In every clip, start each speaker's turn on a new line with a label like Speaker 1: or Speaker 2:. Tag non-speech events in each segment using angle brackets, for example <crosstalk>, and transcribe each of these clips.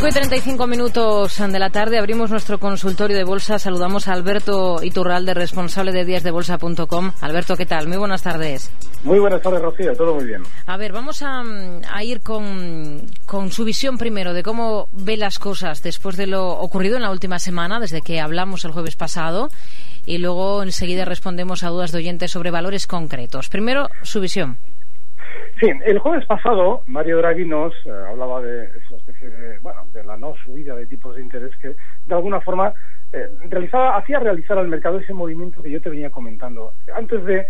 Speaker 1: 35 minutos de la tarde abrimos nuestro consultorio de bolsa. Saludamos a Alberto Iturralde, responsable de díasdebolsa.com. Alberto, ¿qué tal? Muy buenas tardes.
Speaker 2: Muy buenas tardes, Rocío. Todo muy bien.
Speaker 1: A ver, vamos a, ir con, con, su visión primero de cómo ve las cosas después de lo ocurrido en la última semana, desde que hablamos el jueves pasado, y luego enseguida respondemos a dudas de oyentes sobre valores concretos. Primero, su visión.
Speaker 2: Sí, el jueves pasado Mario Draghi nos eh, hablaba de esa especie de, bueno, de la no subida de tipos de interés que de alguna forma eh, realizaba, hacía realizar al mercado ese movimiento que yo te venía comentando. Antes de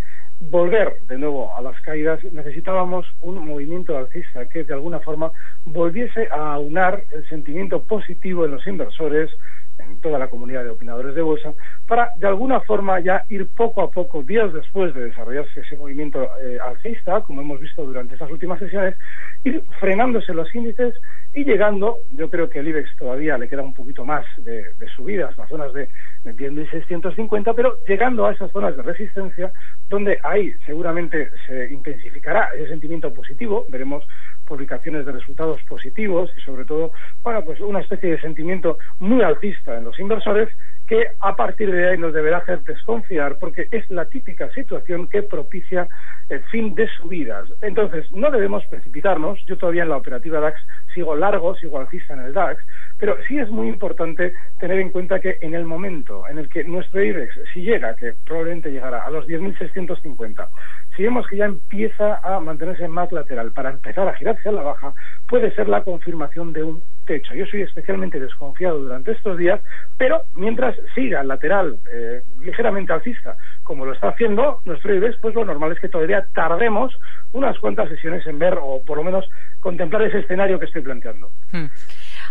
Speaker 2: volver de nuevo a las caídas necesitábamos un movimiento alcista que de alguna forma volviese a aunar el sentimiento positivo en los inversores, en toda la comunidad de opinadores de bolsa, para de alguna forma ya ir poco a poco, días después de desarrollarse ese movimiento eh, alcista, como hemos visto durante estas últimas sesiones, ir frenándose los índices y llegando, yo creo que el IBEX todavía le queda un poquito más de, de subidas, las zonas de, de 10.650, pero llegando a esas zonas de resistencia, donde ahí seguramente se intensificará ese sentimiento positivo, veremos publicaciones de resultados positivos y sobre todo, bueno, pues una especie de sentimiento muy alcista en los inversores que a partir ahí nos deberá hacer desconfiar porque es la típica situación que propicia el fin de subidas. Entonces, no debemos precipitarnos. Yo todavía en la operativa DAX sigo largo, sigo alcista en el DAX, pero sí es muy importante tener en cuenta que en el momento en el que nuestro IBEX, si llega, que probablemente llegará a los 10.650, si vemos que ya empieza a mantenerse más lateral para empezar a girarse a la baja, puede ser la confirmación de un techo. Yo soy especialmente desconfiado durante estos días, pero mientras siga lateral eh, ligeramente alcista, como lo está haciendo nuestro IBEX, pues lo normal es que todavía tardemos unas cuantas sesiones en ver o por lo menos contemplar ese escenario que estoy planteando.
Speaker 1: Hmm.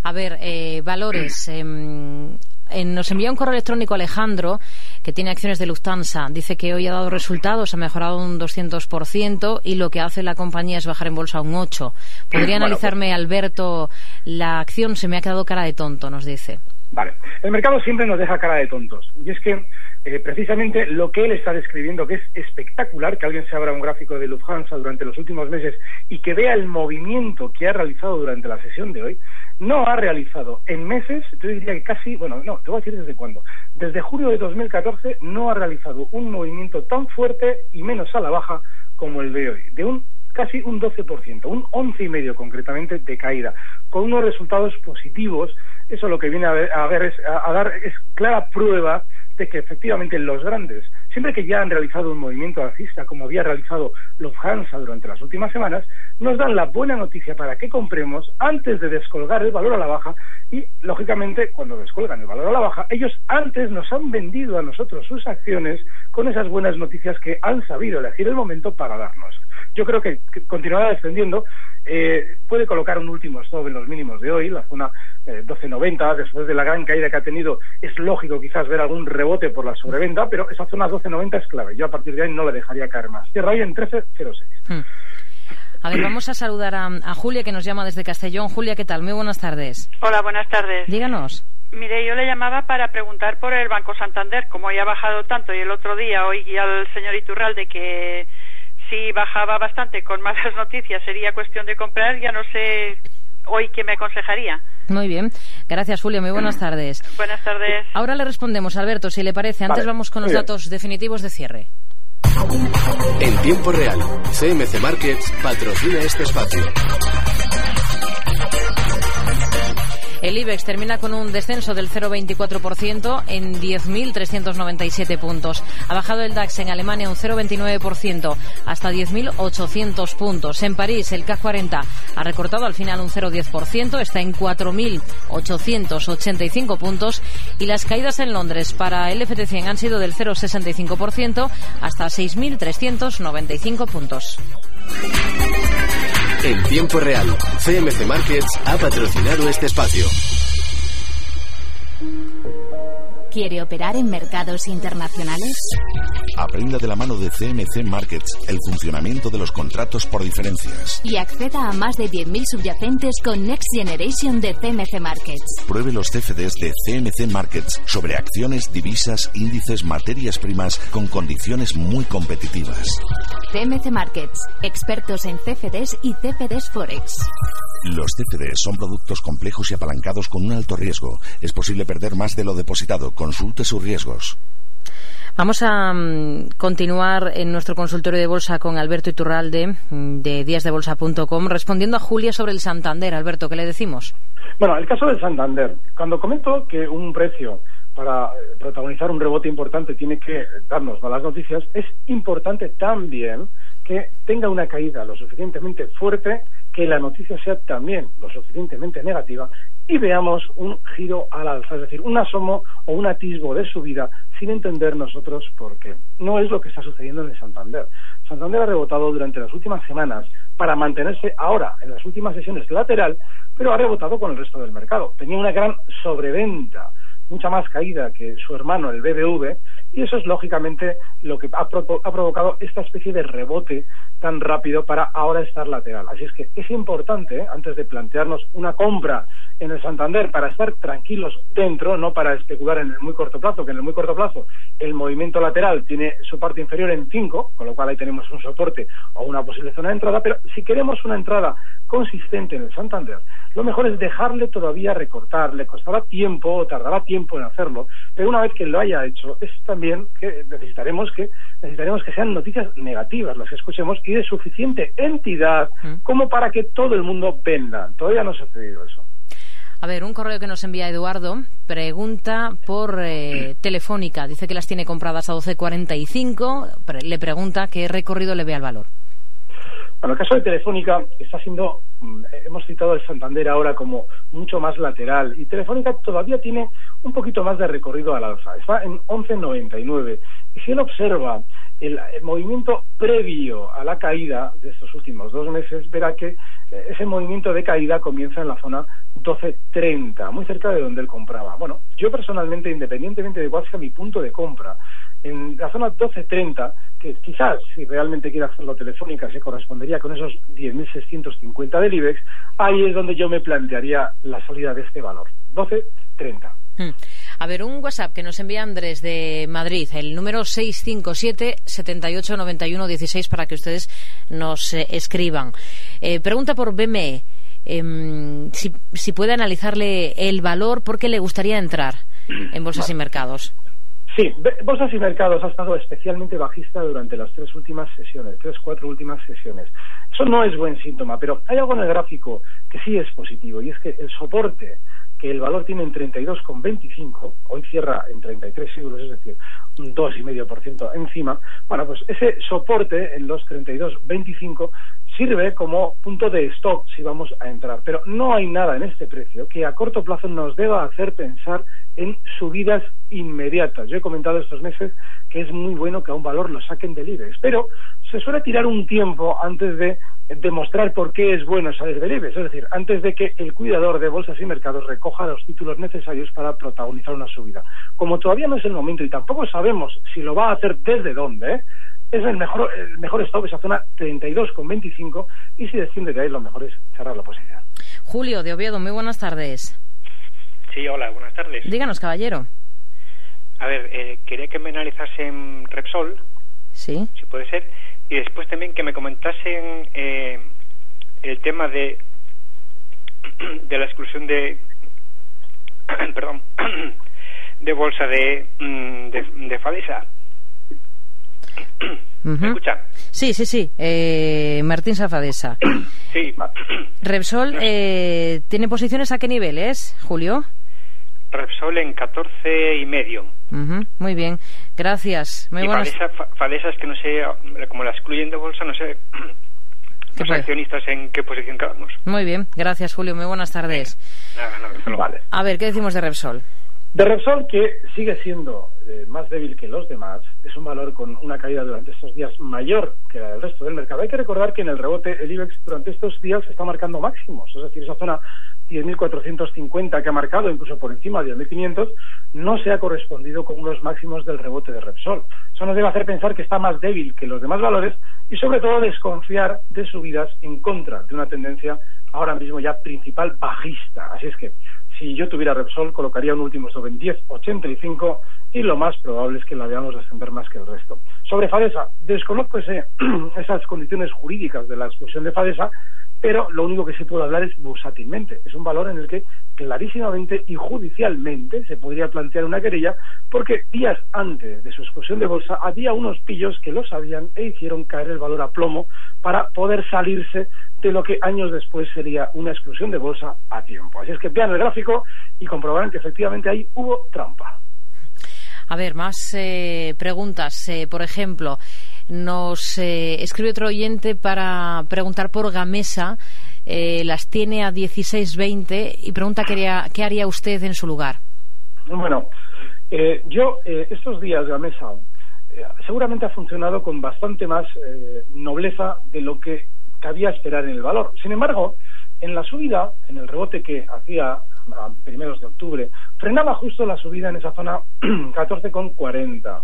Speaker 1: A ver, eh, valores. Nos envía un correo electrónico Alejandro, que tiene acciones de Lufthansa. Dice que hoy ha dado resultados, ha mejorado un 200% y lo que hace la compañía es bajar en bolsa un 8%. ¿Podría analizarme, pues- Alberto, la acción? Se me ha quedado cara de tonto, nos dice.
Speaker 2: Vale. El mercado siempre nos deja cara de tontos. Y es que eh, precisamente lo que él está describiendo, que es espectacular, que alguien se abra un gráfico de Lufthansa durante los últimos meses y que vea el movimiento que ha realizado durante la sesión de hoy, no ha realizado en meses, yo diría que casi, bueno, no, te voy a decir desde cuándo. Desde julio de 2014 no ha realizado un movimiento tan fuerte y menos a la baja como el de hoy, de un casi un 12%, un 11,5% concretamente de caída, con unos resultados positivos. Eso lo que viene a, ver, a, ver a dar es clara prueba de que efectivamente los grandes, siempre que ya han realizado un movimiento alcista, como había realizado Lufthansa durante las últimas semanas, nos dan la buena noticia para que compremos antes de descolgar el valor a la baja y, lógicamente, cuando descolgan el valor a la baja, ellos antes nos han vendido a nosotros sus acciones con esas buenas noticias que han sabido elegir el momento para darnos. Yo creo que, continuará descendiendo. Eh, puede colocar un último stop en los mínimos de hoy, la zona 12.90, eh, después de la gran caída que ha tenido, es lógico quizás ver algún rebote por la sobreventa, pero esa zona 12.90 es clave. Yo a partir de ahí no le dejaría caer más. Cierra ahí en 13.06. Hmm.
Speaker 1: A ver, vamos a saludar a, a, Julia que nos llama desde Castellón. Julia, ¿qué tal? Muy buenas tardes.
Speaker 3: Hola, buenas tardes.
Speaker 1: Díganos.
Speaker 3: Mire, yo le llamaba para preguntar por el Banco Santander, como ya ha bajado tanto y el otro día oí al señor Iturralde que si bajaba bastante con malas <laughs> noticias sería cuestión de comprar, ya no sé hoy qué me aconsejaría.
Speaker 1: Muy bien. Gracias, Julio. Muy buenas tardes. <clears throat>
Speaker 3: Buenas tardes.
Speaker 1: Ahora le respondemos, Alberto, si le parece. Antes
Speaker 2: Vale,
Speaker 1: vamos con los
Speaker 2: bien.
Speaker 1: datos definitivos de cierre.
Speaker 4: En tiempo real, CMC Markets patrocina este espacio.
Speaker 1: El IBEX termina con un descenso del 0,24% en 10.397 puntos. Ha bajado el DAX en Alemania un 0,29% hasta 10.800 puntos. En París el CAC 40 ha recortado al final un 0,10%, está en 4.885 puntos y las caídas en Londres para el FT100 han sido del 0,65% hasta 6.395 puntos.
Speaker 4: En tiempo real, CMC Markets ha patrocinado este espacio.
Speaker 5: ¿Quiere operar en mercados internacionales?
Speaker 6: Aprenda de la mano de CMC Markets el funcionamiento de los contratos por diferencias.
Speaker 5: Y acceda a más de 10.000 subyacentes con Next Generation de CMC Markets.
Speaker 6: Pruebe los CFDs de CMC Markets sobre acciones, divisas, índices, materias primas con condiciones muy competitivas.
Speaker 5: CMC Markets, expertos en CFDs y CFDs Forex.
Speaker 6: Los CFDs son productos complejos y apalancados con un alto riesgo. Es posible perder más de lo depositado. Consulte sus riesgos.
Speaker 1: Vamos a mm, continuar en nuestro consultorio de bolsa con Alberto Iturralde mm, de díasdebolsa.com respondiendo a Julia sobre el Santander. Alberto, ¿qué le decimos?
Speaker 2: Bueno, el caso del Santander. Cuando comento que un precio para eh, protagonizar un rebote importante tiene que darnos malas noticias, es importante también que tenga una caída lo suficientemente fuerte, que la noticia sea también lo suficientemente negativa y veamos un giro al alza, es decir, un asomo o un atisbo de subida sin entender nosotros por qué. No es lo que está sucediendo en el Santander. Santander ha rebotado durante las últimas semanas para mantenerse ahora en las últimas sesiones lateral, pero ha rebotado con el resto del mercado. Tenía una gran sobreventa, mucha más caída que su hermano, el BBV, y eso es lógicamente lo que ha, provo- ha provocado esta especie de rebote tan rápido para ahora estar lateral. Así es que es importante, ¿eh? antes de plantearnos una compra en el Santander, para estar tranquilos dentro, no para especular en el muy corto plazo, que en el muy corto plazo el movimiento lateral tiene su parte inferior en 5, con lo cual ahí tenemos un soporte o una posible zona de entrada, pero si queremos una entrada consistente en el Santander, lo mejor es dejarle todavía recortar, le costará tiempo o tardará tiempo en hacerlo, pero una vez que lo haya hecho, es también que necesitaremos que necesitaremos que sean noticias negativas las que escuchemos y de suficiente entidad
Speaker 1: Mm.
Speaker 2: como para que todo el mundo venda. Todavía no ha sucedido eso.
Speaker 1: A ver, un correo que nos envía Eduardo pregunta por eh, Telefónica. Dice que las tiene compradas a 12.45. Pre- Le pregunta qué recorrido le ve al valor.
Speaker 2: Bueno, el caso de Telefónica está siendo, mm, hemos citado el Santander ahora como mucho más lateral y Telefónica todavía tiene un poquito más de recorrido al alza, está en 11.99 y si él observa el, el movimiento previo a la caída de estos últimos dos meses, verá que eh, ese movimiento de caída comienza en la zona 12.30, muy cerca de donde él compraba. Bueno, yo personalmente, independientemente de cuál sea mi punto de compra, en la zona 12.30, que quizás si realmente quiere hacerlo telefónica se correspondería con esos 10.650 del IBEX, ahí es donde yo me plantearía la salida de este valor, 12.30.
Speaker 1: Hmm. A ver, un WhatsApp que nos envía Andrés de Madrid, el número 657-7891-16 para que ustedes nos eh, escriban. Eh, pregunta por BME. em, si, si puede analizarle el valor porque le gustaría entrar en bolsas y mercados.
Speaker 2: Sí, Bolsas y Mercados ha estado especialmente bajista durante las tres últimas sesiones, tres, cuatro últimas sesiones. Eso no es buen síntoma, pero hay algo en el gráfico que sí es positivo y es que el soporte que el valor tiene en 32,25, hoy cierra en 33 euros, es decir, un 2,5% encima, bueno, pues ese soporte en los 32,25 sirve como punto de stop si vamos a entrar. Pero no hay nada en este precio que a corto plazo nos deba hacer pensar en subidas inmediatas. Yo he comentado estos meses que es muy bueno que a un valor lo saquen del IBEX, pero se suele tirar un tiempo antes de demostrar por qué es bueno salir del IBEX, es decir, antes de que el cuidador de bolsas y mercados recoja los títulos necesarios para protagonizar una subida. Como todavía no es el momento y tampoco sabemos si lo va a hacer desde dónde. Es el mejor, el mejor stop esa zona 32,25 y si desciende de ahí lo mejor es cerrar la posición.
Speaker 1: Julio de Oviedo, muy buenas tardes.
Speaker 7: Sí, hola, buenas tardes.
Speaker 1: Díganos, caballero.
Speaker 7: A ver, eh, quería que me analizasen Repsol,
Speaker 1: Sí.
Speaker 7: si puede ser. y después también que me comentasen eh, el tema de <clears throat> de la exclusión de <clears throat> perdón <clears throat> de bolsa de mm, de, de <clears throat> Fadesa ¿Me?
Speaker 1: Sí, sí, sí. Eh, Martín Safadesa. <clears throat>
Speaker 7: Sí. <clears throat>
Speaker 1: Repsol eh, tiene posiciones a qué niveles, Julio?
Speaker 7: Repsol en 14 y medio.
Speaker 1: Ujú, Muy bien. Gracias. Muy
Speaker 7: y
Speaker 1: buenas.
Speaker 7: Fadesa, Fa- Fadesa es que no sé, como la excluyen de bolsa, no sé los
Speaker 1: puede?
Speaker 7: accionistas en qué posición quedamos.
Speaker 1: Muy bien. Gracias, Julio. Muy buenas tardes.
Speaker 7: Nada, nada.
Speaker 2: Vale.
Speaker 1: A ver, ¿qué decimos de Repsol?
Speaker 2: De Repsol, que sigue siendo eh, más débil que los demás, es un valor con una caída durante estos días mayor que la del resto del mercado. Hay que recordar que en el rebote el IBEX durante estos días está marcando máximos, es decir, esa zona 10.450 que ha marcado, incluso por encima de 10.500, no se ha correspondido con unos máximos del rebote de Repsol. Eso nos debe hacer pensar que está más débil que los demás valores y sobre todo desconfiar de subidas en contra de una tendencia ahora mismo ya principal bajista. Así es que si yo tuviera Repsol, colocaría un último stop en 10.85 y lo más probable es que la veamos descender más que el resto. Sobre Fadesa, desconozco ese, <clears throat> esas condiciones jurídicas de la expulsión de Fadesa, pero lo único que se puede hablar es bursátilmente. Es un valor en el que clarísimamente y judicialmente se podría plantear una querella porque días antes de su exclusión de bolsa había unos pillos que lo sabían e hicieron caer el valor a plomo para poder salirse de lo que años después sería una exclusión de bolsa a tiempo. Así es que vean el gráfico y comprobarán que efectivamente ahí hubo trampa.
Speaker 1: A ver, más eh, preguntas. Eh, por ejemplo, nos eh, escribe otro oyente para preguntar por Gamesa. Eh, las tiene a 16.20 y pregunta qué haría, qué haría usted en su lugar.
Speaker 2: Bueno, eh, yo eh, estos días Gamesa seguramente ha funcionado con bastante más nobleza de lo que cabía esperar en el valor. Sin embargo, en la subida, en el rebote que hacía a primeros de octubre, frenaba justo la subida en esa zona <clears throat> 14,40.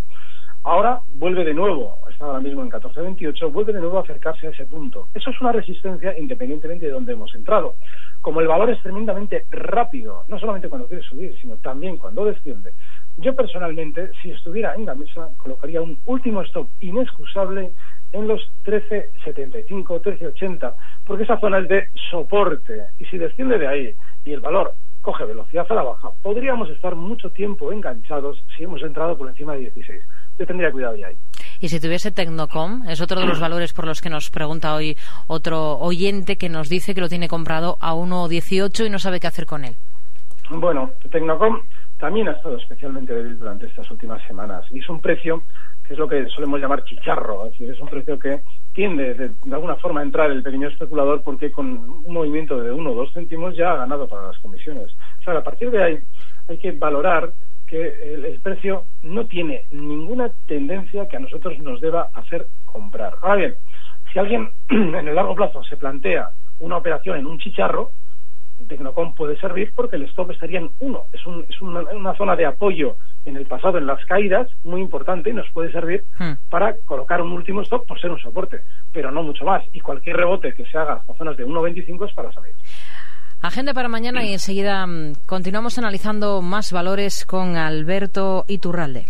Speaker 2: Ahora vuelve de nuevo, está ahora mismo en 14.28, vuelve de nuevo a acercarse a ese punto. Eso es una resistencia independientemente de dónde hemos entrado. Como el valor es tremendamente rápido, no solamente cuando quiere subir, sino también cuando desciende, yo personalmente, si estuviera en la mesa, colocaría un último stop inexcusable en los 13.75, 13.80, porque esa zona es de soporte. Y si desciende de ahí y el valor coge velocidad a la baja, podríamos estar mucho tiempo enganchados si hemos entrado por encima de 16. Yo tendría cuidado ya ahí.
Speaker 1: Y si tuviese Tecnocom, es otro de los <clears throat> valores por los que nos pregunta hoy otro oyente que nos dice que lo tiene comprado a 1.18 y no sabe qué hacer con él.
Speaker 2: Bueno, Tecnocom también ha estado especialmente débil durante estas últimas semanas y es un precio que es lo que solemos llamar chicharro, es decir, es un precio que tiende de, de alguna forma a entrar el pequeño especulador porque con un movimiento de uno o dos céntimos ya ha ganado para las comisiones. O sea, a partir de ahí hay que valorar que el, el precio no tiene ninguna tendencia que a nosotros nos deba hacer comprar. Ahora bien, si alguien <clears throat> en el largo plazo se plantea una operación en un chicharro, Tecnocom puede servir porque el stop estaría en uno. Es, un, es una, una, zona de apoyo en el pasado en las caídas muy importante y nos puede servir
Speaker 1: Hmm.
Speaker 2: para colocar un último stop por ser un soporte, pero no mucho más. Y cualquier rebote que se haga hasta zonas de 1.25 es para salir.
Speaker 1: Agenda para mañana y enseguida mm, continuamos analizando más valores con Alberto Iturralde.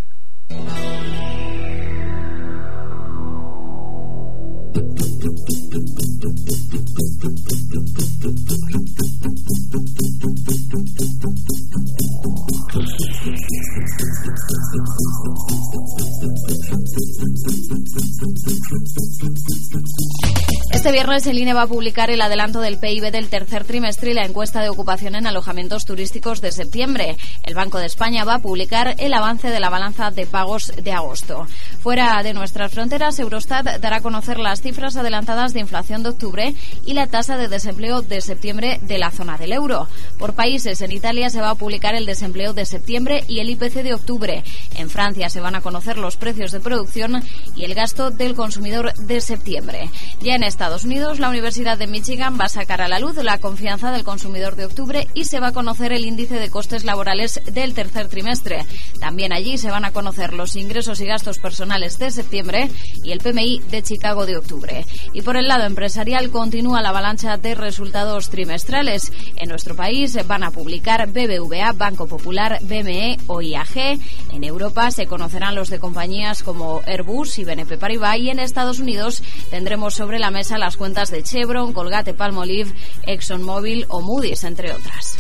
Speaker 8: Viernes el INE va a publicar el adelanto del PIB del tercer trimestre y la encuesta de ocupación en alojamientos turísticos de septiembre. El Banco de España va a publicar el avance de la balanza de pagos de agosto. Fuera de nuestras fronteras, Eurostat dará a conocer las cifras adelantadas de inflación de octubre y la tasa de desempleo de septiembre de la zona del euro. Por países, en Italia se va a publicar el desempleo de septiembre y el IPC de octubre. En Francia se van a conocer los precios de producción y el gasto del consumidor de septiembre. Ya en Estados Unidos, la Universidad de Michigan va a sacar a la luz la confianza del consumidor de octubre y se va a conocer el índice de costes laborales del tercer trimestre. También allí se van a conocer los ingresos y gastos personales de septiembre y el PMI de Chicago de octubre. Y por el lado empresarial continúa la avalancha de resultados trimestrales. En nuestro país van a publicar BBVA, Banco Popular, BME o IAG. En Europa se conocerán los de compañías como Airbus y BNP Paribas y en Estados Unidos tendremos sobre la mesa las cuentas de Chevron, Colgate Palmolive, ExxonMobil o Moody's, entre otras.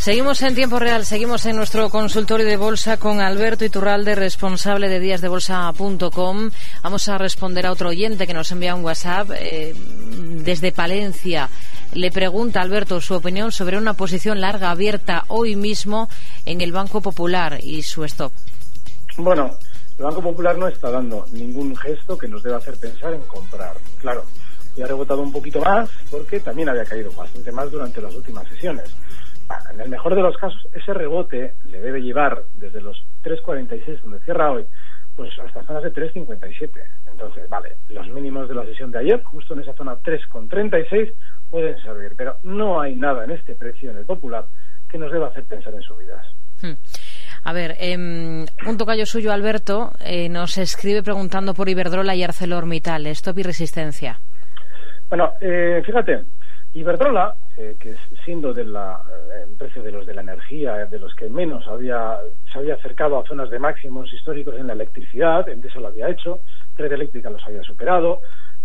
Speaker 1: Seguimos en tiempo real, seguimos en nuestro consultorio de bolsa con Alberto Iturralde, responsable de díasdebolsa.com. Vamos a responder a otro oyente que nos envía un WhatsApp eh, desde Palencia. Le pregunta Alberto su opinión sobre una posición larga abierta hoy mismo en el Banco Popular y su stop.
Speaker 2: Bueno, el Banco Popular no está dando ningún gesto que nos deba hacer pensar en comprar. Claro, ya ha rebotado un poquito más porque también había caído bastante más durante las últimas sesiones en el mejor de los casos, ese rebote le debe llevar desde los 3.46 donde cierra hoy, pues hasta zonas de 3.57. Entonces, vale, los mínimos de la sesión de ayer, justo en esa zona 3.36, pueden servir, pero no hay nada en este precio, en el popular, que nos deba hacer pensar en subidas.
Speaker 1: Hmm. A ver, eh, un tocayo suyo, Alberto, eh, nos escribe preguntando por Iberdrola y ArcelorMittal, stop y resistencia.
Speaker 2: Bueno, eh, fíjate, Iberdrola, eh, que siendo de la eh, precio de los de la energía, de los que menos había, se había acercado a zonas de máximos históricos en la electricidad, eso lo había hecho, Red Eléctrica los había superado,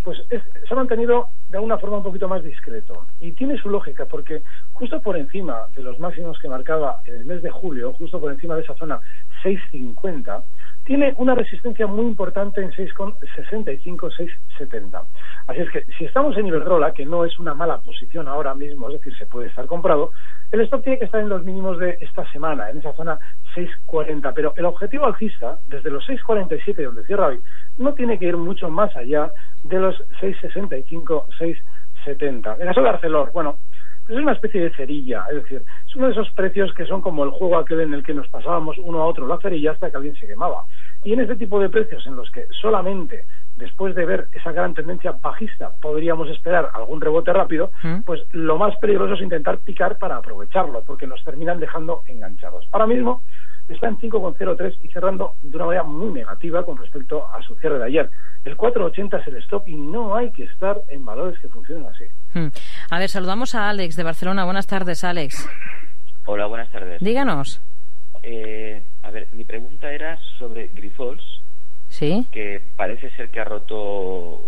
Speaker 2: pues se ha mantenido de alguna forma un poquito más discreto. Y tiene su lógica, porque justo por encima de los máximos que marcaba en el mes de julio, justo por encima de esa zona 650, tiene una resistencia muy importante en 6,65, 6,70. Así es que si estamos en Iberdrola, que no es una mala posición ahora mismo, es decir, se puede estar comprado, el stop tiene que estar en los mínimos de esta semana, en esa zona 6,40. Pero el objetivo alcista, desde los 6,47 donde cierra hoy, no tiene que ir mucho más allá de los 6,65, 6,70. En caso de Arcelor, bueno, es una especie de cerilla, es decir, es uno de esos precios que son como el juego aquel en el que nos pasábamos uno a otro la cerilla hasta que alguien se quemaba. Y en este tipo de precios en los que solamente después de ver esa gran tendencia bajista podríamos esperar algún rebote rápido, ¿Mm? pues lo más peligroso es intentar picar para aprovecharlo, porque nos terminan dejando enganchados. Ahora mismo está en 5,03 y cerrando de una manera muy negativa con respecto a su cierre de ayer. El 4,80 es el stop y no hay que estar en valores que funcionen así.
Speaker 1: Hmm. A ver, saludamos a Alex de Barcelona. Buenas tardes, Alex.
Speaker 9: Hola, buenas tardes.
Speaker 1: Díganos.
Speaker 9: Eh, a ver, mi pregunta era sobre Grifols.
Speaker 1: Sí.
Speaker 9: Que parece ser que ha roto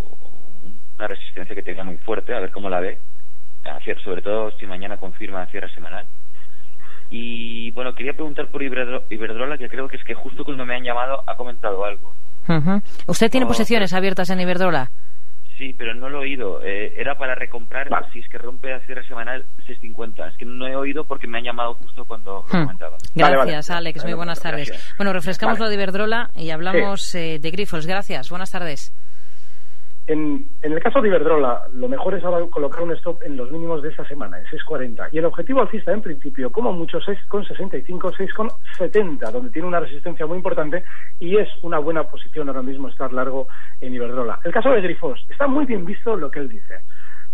Speaker 9: una resistencia que tenía muy fuerte, a ver cómo la ve. Sobre todo si mañana confirma cierre semanal. Y bueno, quería preguntar por Iberdrola, que creo que es que justo cuando me han llamado ha comentado algo.
Speaker 1: ¿Usted tiene posiciones abiertas en Iberdrola?
Speaker 9: Sí, pero no lo he oído. Eh, era para recomprar si es que rompe a cierre semanal 6.50. Es que no he oído porque me han llamado justo cuando lo comentaba.
Speaker 1: Gracias, Alex. Muy buenas tardes. Bueno, refrescamos lo de Iberdrola y hablamos eh, de Grifos. Gracias. Buenas tardes.
Speaker 2: En, el caso de Iberdrola, lo mejor es ahora colocar un stop en los mínimos de esta semana, en 6,40. Y el objetivo alcista, en principio, como mucho, 6,65, 6,70, donde tiene una resistencia muy importante y es una buena posición ahora mismo estar largo en Iberdrola. El caso de Grifos, está muy bien visto lo que él dice.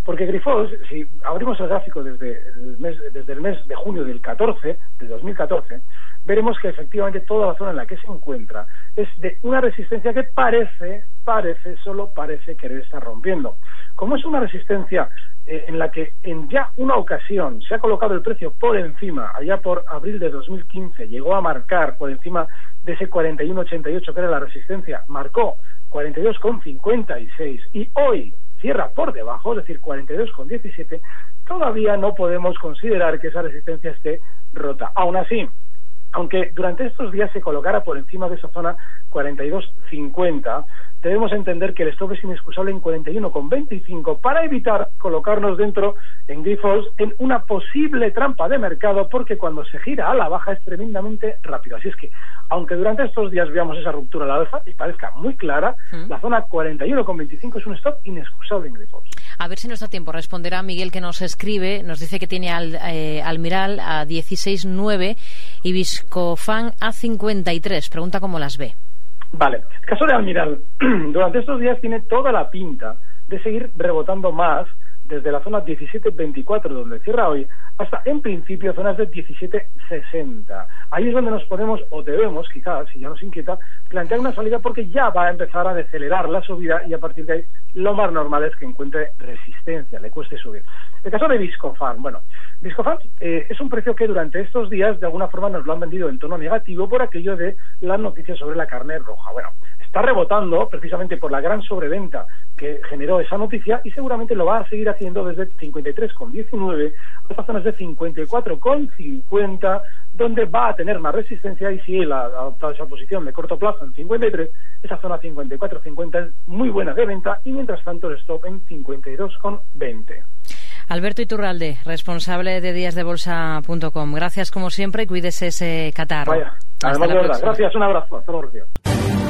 Speaker 2: Porque Grifos, si abrimos el gráfico desde el mes, desde el mes de junio del 14, de 2014, veremos que efectivamente toda la zona en la que se encuentra es de una resistencia que parece, parece, solo parece querer estar rompiendo. Como es una resistencia eh, en la que en ya una ocasión se ha colocado el precio por encima, allá por abril de 2015, llegó a marcar por encima de ese 41,88 que era la resistencia, marcó 42,56 y hoy cierra por debajo, es decir, 42,17, todavía no podemos considerar que esa resistencia esté rota. Aún así, aunque durante estos días se colocara por encima de esa zona 42.50, debemos entender que el stop es inexcusable en 41,25 para evitar colocarnos dentro en grifos en una posible trampa de mercado porque cuando se gira a la baja es tremendamente rápido. Así es que, aunque durante estos días veamos esa ruptura al alza y parezca muy clara, la zona 41,25 es un stop inexcusable en grifos.
Speaker 1: A ver si nos da tiempo. Responderá Miguel que nos escribe. Nos dice que tiene al, eh, Almiral a 16,9 y Viscofan a 53. Pregunta cómo las ve.
Speaker 2: Vale. El caso de Almiral, <clears throat> durante estos días tiene toda la pinta de seguir rebotando más desde la zona 17.24, donde cierra hoy, hasta en principio zonas de 17.60. Ahí es donde nos podemos, o debemos, quizás, si ya nos inquieta, plantear una salida porque ya va a empezar a decelerar la subida y a partir de ahí lo más normal es que encuentre resistencia, le cueste subir. El caso de Viscofan, bueno, Viscofan eh, es un precio que durante estos días de alguna forma nos lo han vendido en tono negativo por aquello de las noticias sobre la carne roja. Bueno, está rebotando precisamente por la gran sobreventa que generó esa noticia y seguramente lo va a seguir haciendo desde 53,19 hasta zonas de 54,50 donde va a tener más resistencia y si él ha adoptado esa posición de corto plazo en 53, esa zona 54,50 es muy buena de venta y mientras tanto el stop en 52,20.
Speaker 1: Alberto Iturralde, responsable de díasdebolsa.com. Gracias como siempre y cuídese ese catarro.
Speaker 2: Vaya, además de verdad. Gracias, un abrazo. Hasta luego.